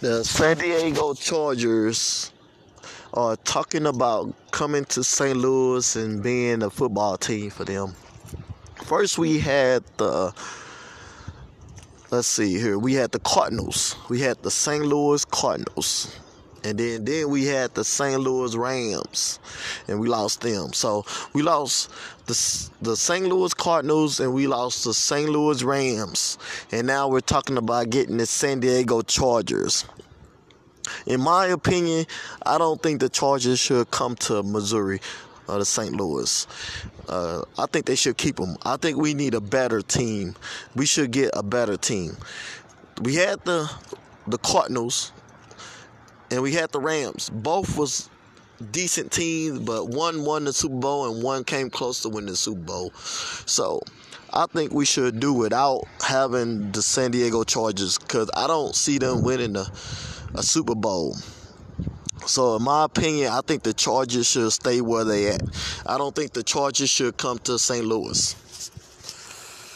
the San Diego Chargers are talking about coming to St. Louis and being a football team for them. First, we had the let's see here. We had the Cardinals. We had the St. Louis Cardinals. And then, then we had the St. Louis Rams, and we lost them. So we lost the the St. Louis Cardinals, and we lost the St. Louis Rams. And now we're talking about getting the San Diego Chargers. In my opinion, I don't think the Chargers should come to Missouri or the St. Louis. Uh, I think they should keep them. I think we need a better team. We should get a better team. We had the the Cardinals and we had the Rams. Both was decent teams, but one won the Super Bowl and one came close to winning the Super Bowl. So I think we should do without having the San Diego Chargers because I don't see them winning a, a Super Bowl. So in my opinion, I think the Chargers should stay where they at. I don't think the Chargers should come to St. Louis.